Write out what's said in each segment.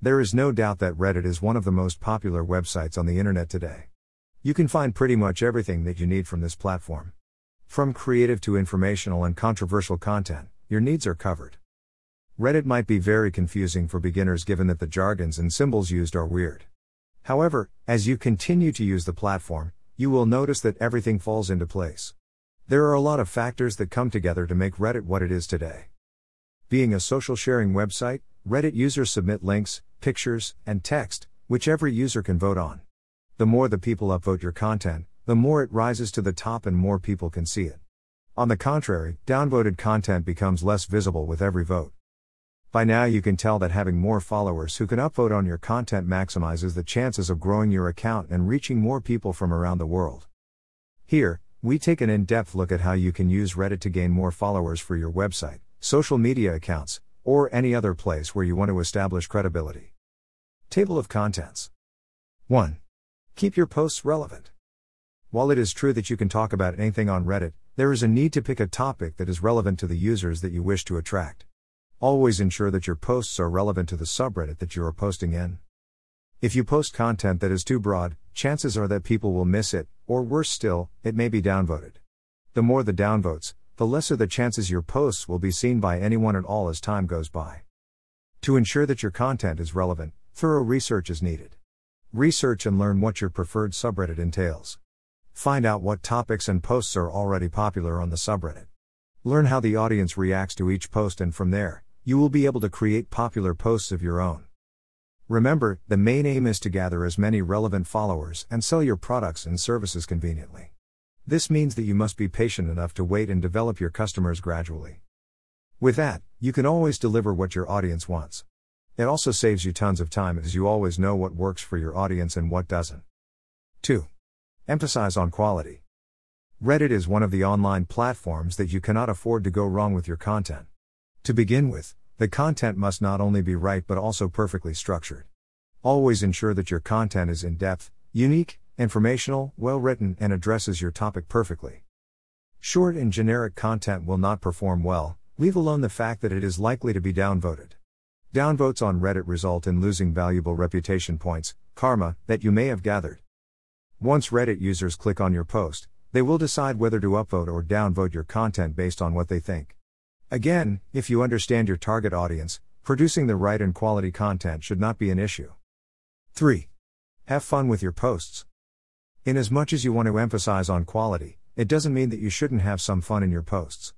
There is no doubt that Reddit is one of the most popular websites on the internet today. You can find pretty much everything that you need from this platform. From creative to informational and controversial content, your needs are covered. Reddit might be very confusing for beginners given that the jargons and symbols used are weird. However, as you continue to use the platform, you will notice that everything falls into place. There are a lot of factors that come together to make Reddit what it is today. Being a social sharing website, Reddit users submit links, pictures, and text, which every user can vote on. The more the people upvote your content, the more it rises to the top and more people can see it. On the contrary, downvoted content becomes less visible with every vote. By now, you can tell that having more followers who can upvote on your content maximizes the chances of growing your account and reaching more people from around the world. Here, we take an in depth look at how you can use Reddit to gain more followers for your website, social media accounts, or any other place where you want to establish credibility. Table of Contents 1. Keep your posts relevant. While it is true that you can talk about anything on Reddit, there is a need to pick a topic that is relevant to the users that you wish to attract. Always ensure that your posts are relevant to the subreddit that you are posting in. If you post content that is too broad, chances are that people will miss it, or worse still, it may be downvoted. The more the downvotes, the lesser the chances your posts will be seen by anyone at all as time goes by. To ensure that your content is relevant, thorough research is needed. Research and learn what your preferred subreddit entails. Find out what topics and posts are already popular on the subreddit. Learn how the audience reacts to each post and from there, you will be able to create popular posts of your own. Remember, the main aim is to gather as many relevant followers and sell your products and services conveniently. This means that you must be patient enough to wait and develop your customers gradually. With that, you can always deliver what your audience wants. It also saves you tons of time as you always know what works for your audience and what doesn't. 2. Emphasize on quality. Reddit is one of the online platforms that you cannot afford to go wrong with your content. To begin with, the content must not only be right but also perfectly structured. Always ensure that your content is in depth, unique, informational, well written, and addresses your topic perfectly. Short and generic content will not perform well, leave alone the fact that it is likely to be downvoted. Downvotes on Reddit result in losing valuable reputation points, karma, that you may have gathered. Once Reddit users click on your post, they will decide whether to upvote or downvote your content based on what they think. Again, if you understand your target audience, producing the right and quality content should not be an issue. 3. Have fun with your posts. In as much as you want to emphasize on quality, it doesn't mean that you shouldn't have some fun in your posts.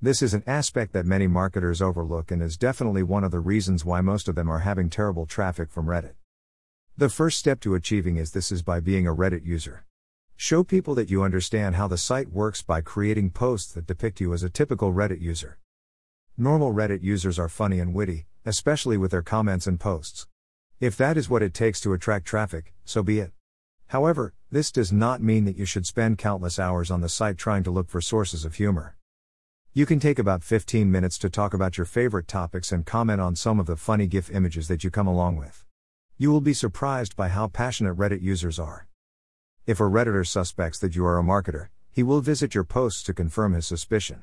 This is an aspect that many marketers overlook and is definitely one of the reasons why most of them are having terrible traffic from Reddit. The first step to achieving is this is by being a Reddit user. Show people that you understand how the site works by creating posts that depict you as a typical Reddit user. Normal Reddit users are funny and witty, especially with their comments and posts. If that is what it takes to attract traffic, so be it. However, this does not mean that you should spend countless hours on the site trying to look for sources of humor. You can take about 15 minutes to talk about your favorite topics and comment on some of the funny GIF images that you come along with. You will be surprised by how passionate Reddit users are. If a Redditor suspects that you are a marketer, he will visit your posts to confirm his suspicion.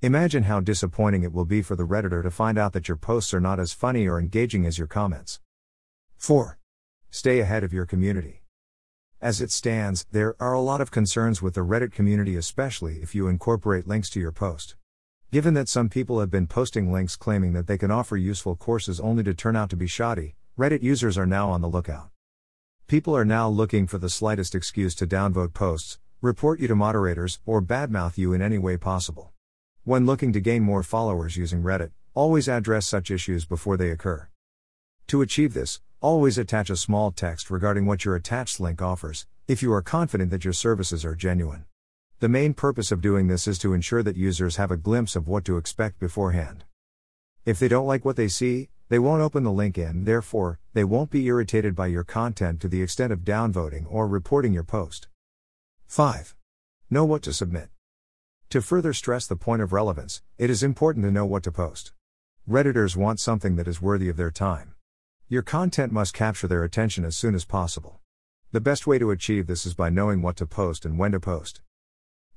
Imagine how disappointing it will be for the Redditor to find out that your posts are not as funny or engaging as your comments. 4. Stay ahead of your community. As it stands, there are a lot of concerns with the Reddit community, especially if you incorporate links to your post. Given that some people have been posting links claiming that they can offer useful courses only to turn out to be shoddy, Reddit users are now on the lookout. People are now looking for the slightest excuse to downvote posts, report you to moderators, or badmouth you in any way possible. When looking to gain more followers using Reddit, always address such issues before they occur. To achieve this, always attach a small text regarding what your attached link offers, if you are confident that your services are genuine. The main purpose of doing this is to ensure that users have a glimpse of what to expect beforehand. If they don't like what they see, they won't open the link in, therefore, they won't be irritated by your content to the extent of downvoting or reporting your post. 5. Know what to submit. To further stress the point of relevance, it is important to know what to post. Redditors want something that is worthy of their time. Your content must capture their attention as soon as possible. The best way to achieve this is by knowing what to post and when to post.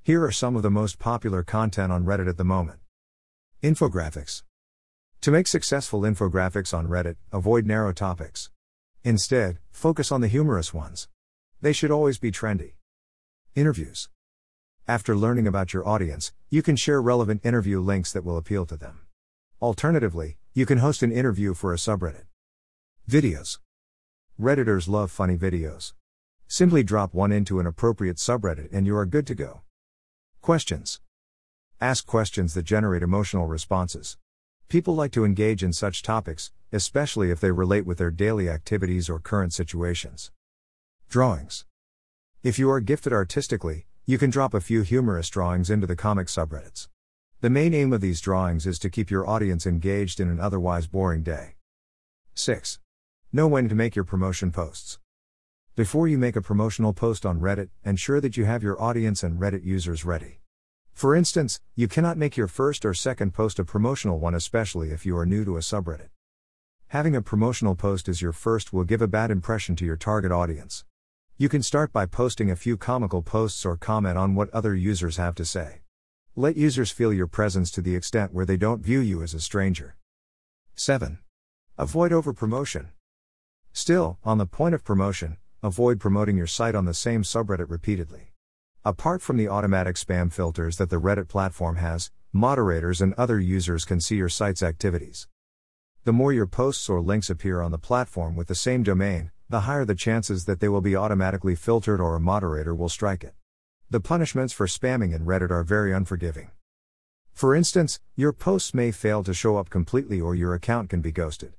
Here are some of the most popular content on Reddit at the moment Infographics. To make successful infographics on Reddit, avoid narrow topics. Instead, focus on the humorous ones. They should always be trendy. Interviews. After learning about your audience, you can share relevant interview links that will appeal to them. Alternatively, you can host an interview for a subreddit. Videos. Redditors love funny videos. Simply drop one into an appropriate subreddit and you are good to go. Questions. Ask questions that generate emotional responses. People like to engage in such topics, especially if they relate with their daily activities or current situations. Drawings. If you are gifted artistically, you can drop a few humorous drawings into the comic subreddits. The main aim of these drawings is to keep your audience engaged in an otherwise boring day. 6. Know when to make your promotion posts. Before you make a promotional post on Reddit, ensure that you have your audience and Reddit users ready. For instance, you cannot make your first or second post a promotional one, especially if you are new to a subreddit. Having a promotional post as your first will give a bad impression to your target audience. You can start by posting a few comical posts or comment on what other users have to say. Let users feel your presence to the extent where they don't view you as a stranger. 7. Avoid overpromotion. Still, on the point of promotion, avoid promoting your site on the same subreddit repeatedly. Apart from the automatic spam filters that the Reddit platform has, moderators and other users can see your site's activities. The more your posts or links appear on the platform with the same domain, the higher the chances that they will be automatically filtered or a moderator will strike it. The punishments for spamming in Reddit are very unforgiving. For instance, your posts may fail to show up completely or your account can be ghosted.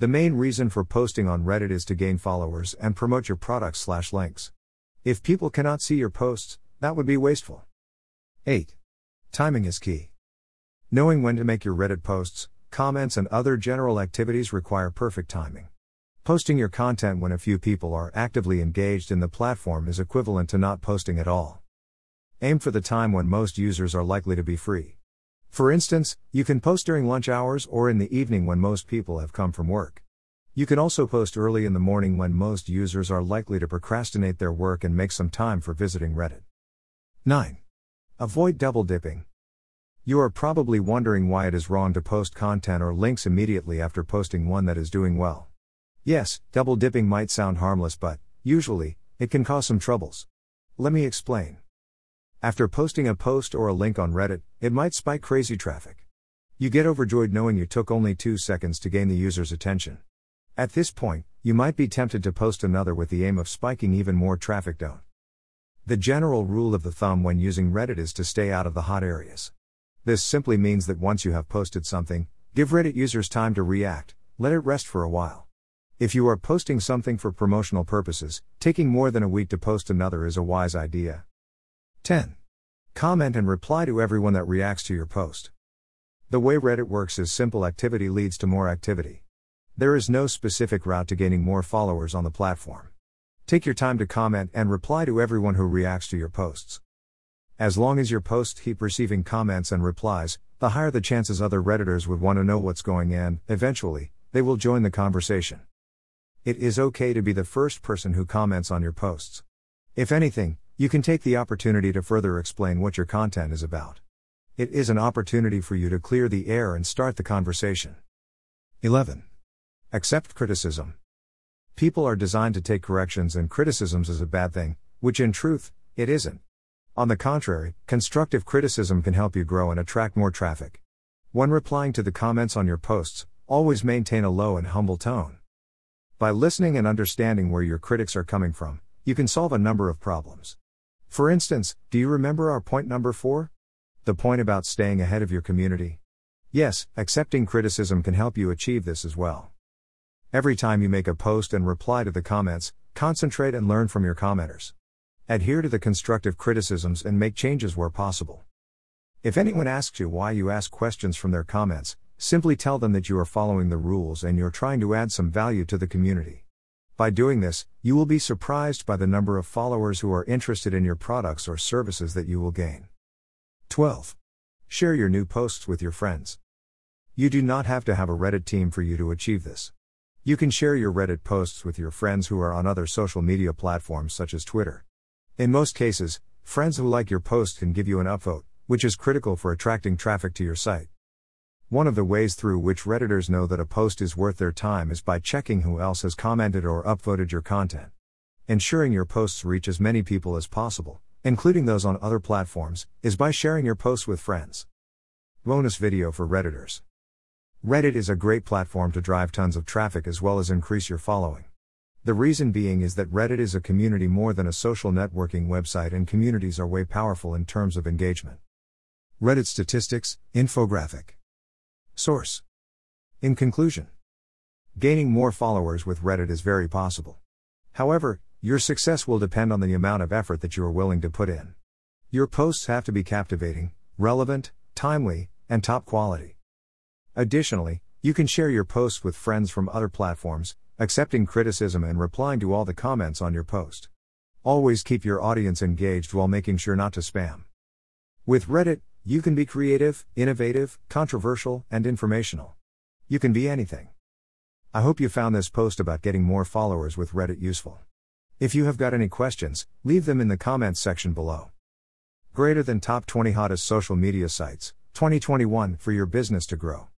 The main reason for posting on Reddit is to gain followers and promote your products slash links. If people cannot see your posts, that would be wasteful. 8. Timing is key. Knowing when to make your Reddit posts, comments, and other general activities require perfect timing. Posting your content when a few people are actively engaged in the platform is equivalent to not posting at all. Aim for the time when most users are likely to be free. For instance, you can post during lunch hours or in the evening when most people have come from work. You can also post early in the morning when most users are likely to procrastinate their work and make some time for visiting Reddit. 9. Avoid double dipping. You are probably wondering why it is wrong to post content or links immediately after posting one that is doing well. Yes, double dipping might sound harmless, but, usually, it can cause some troubles. Let me explain. After posting a post or a link on Reddit, it might spike crazy traffic. You get overjoyed knowing you took only two seconds to gain the user's attention. At this point, you might be tempted to post another with the aim of spiking even more traffic. Don't. The general rule of the thumb when using Reddit is to stay out of the hot areas. This simply means that once you have posted something, give Reddit users time to react, let it rest for a while. If you are posting something for promotional purposes, taking more than a week to post another is a wise idea. 10. Comment and reply to everyone that reacts to your post. The way Reddit works is simple activity leads to more activity. There is no specific route to gaining more followers on the platform. Take your time to comment and reply to everyone who reacts to your posts. As long as your posts keep receiving comments and replies, the higher the chances other Redditors would want to know what's going on, eventually, they will join the conversation. It is okay to be the first person who comments on your posts. If anything, you can take the opportunity to further explain what your content is about. It is an opportunity for you to clear the air and start the conversation. 11. Accept criticism. People are designed to take corrections and criticisms as a bad thing, which in truth, it isn't. On the contrary, constructive criticism can help you grow and attract more traffic. When replying to the comments on your posts, always maintain a low and humble tone. By listening and understanding where your critics are coming from, you can solve a number of problems. For instance, do you remember our point number 4? The point about staying ahead of your community? Yes, accepting criticism can help you achieve this as well. Every time you make a post and reply to the comments, concentrate and learn from your commenters. Adhere to the constructive criticisms and make changes where possible. If anyone asks you why you ask questions from their comments, simply tell them that you are following the rules and you're trying to add some value to the community. By doing this, you will be surprised by the number of followers who are interested in your products or services that you will gain. 12. Share your new posts with your friends. You do not have to have a Reddit team for you to achieve this. You can share your Reddit posts with your friends who are on other social media platforms such as Twitter. In most cases, friends who like your post can give you an upvote, which is critical for attracting traffic to your site. One of the ways through which Redditors know that a post is worth their time is by checking who else has commented or upvoted your content. Ensuring your posts reach as many people as possible, including those on other platforms, is by sharing your posts with friends. Bonus video for Redditors Reddit is a great platform to drive tons of traffic as well as increase your following. The reason being is that Reddit is a community more than a social networking website, and communities are way powerful in terms of engagement. Reddit Statistics, Infographic. Source. In conclusion, gaining more followers with Reddit is very possible. However, your success will depend on the amount of effort that you are willing to put in. Your posts have to be captivating, relevant, timely, and top quality. Additionally, you can share your posts with friends from other platforms, accepting criticism and replying to all the comments on your post. Always keep your audience engaged while making sure not to spam. With Reddit, you can be creative, innovative, controversial, and informational. You can be anything. I hope you found this post about getting more followers with Reddit useful. If you have got any questions, leave them in the comments section below. Greater than top 20 hottest social media sites, 2021 for your business to grow.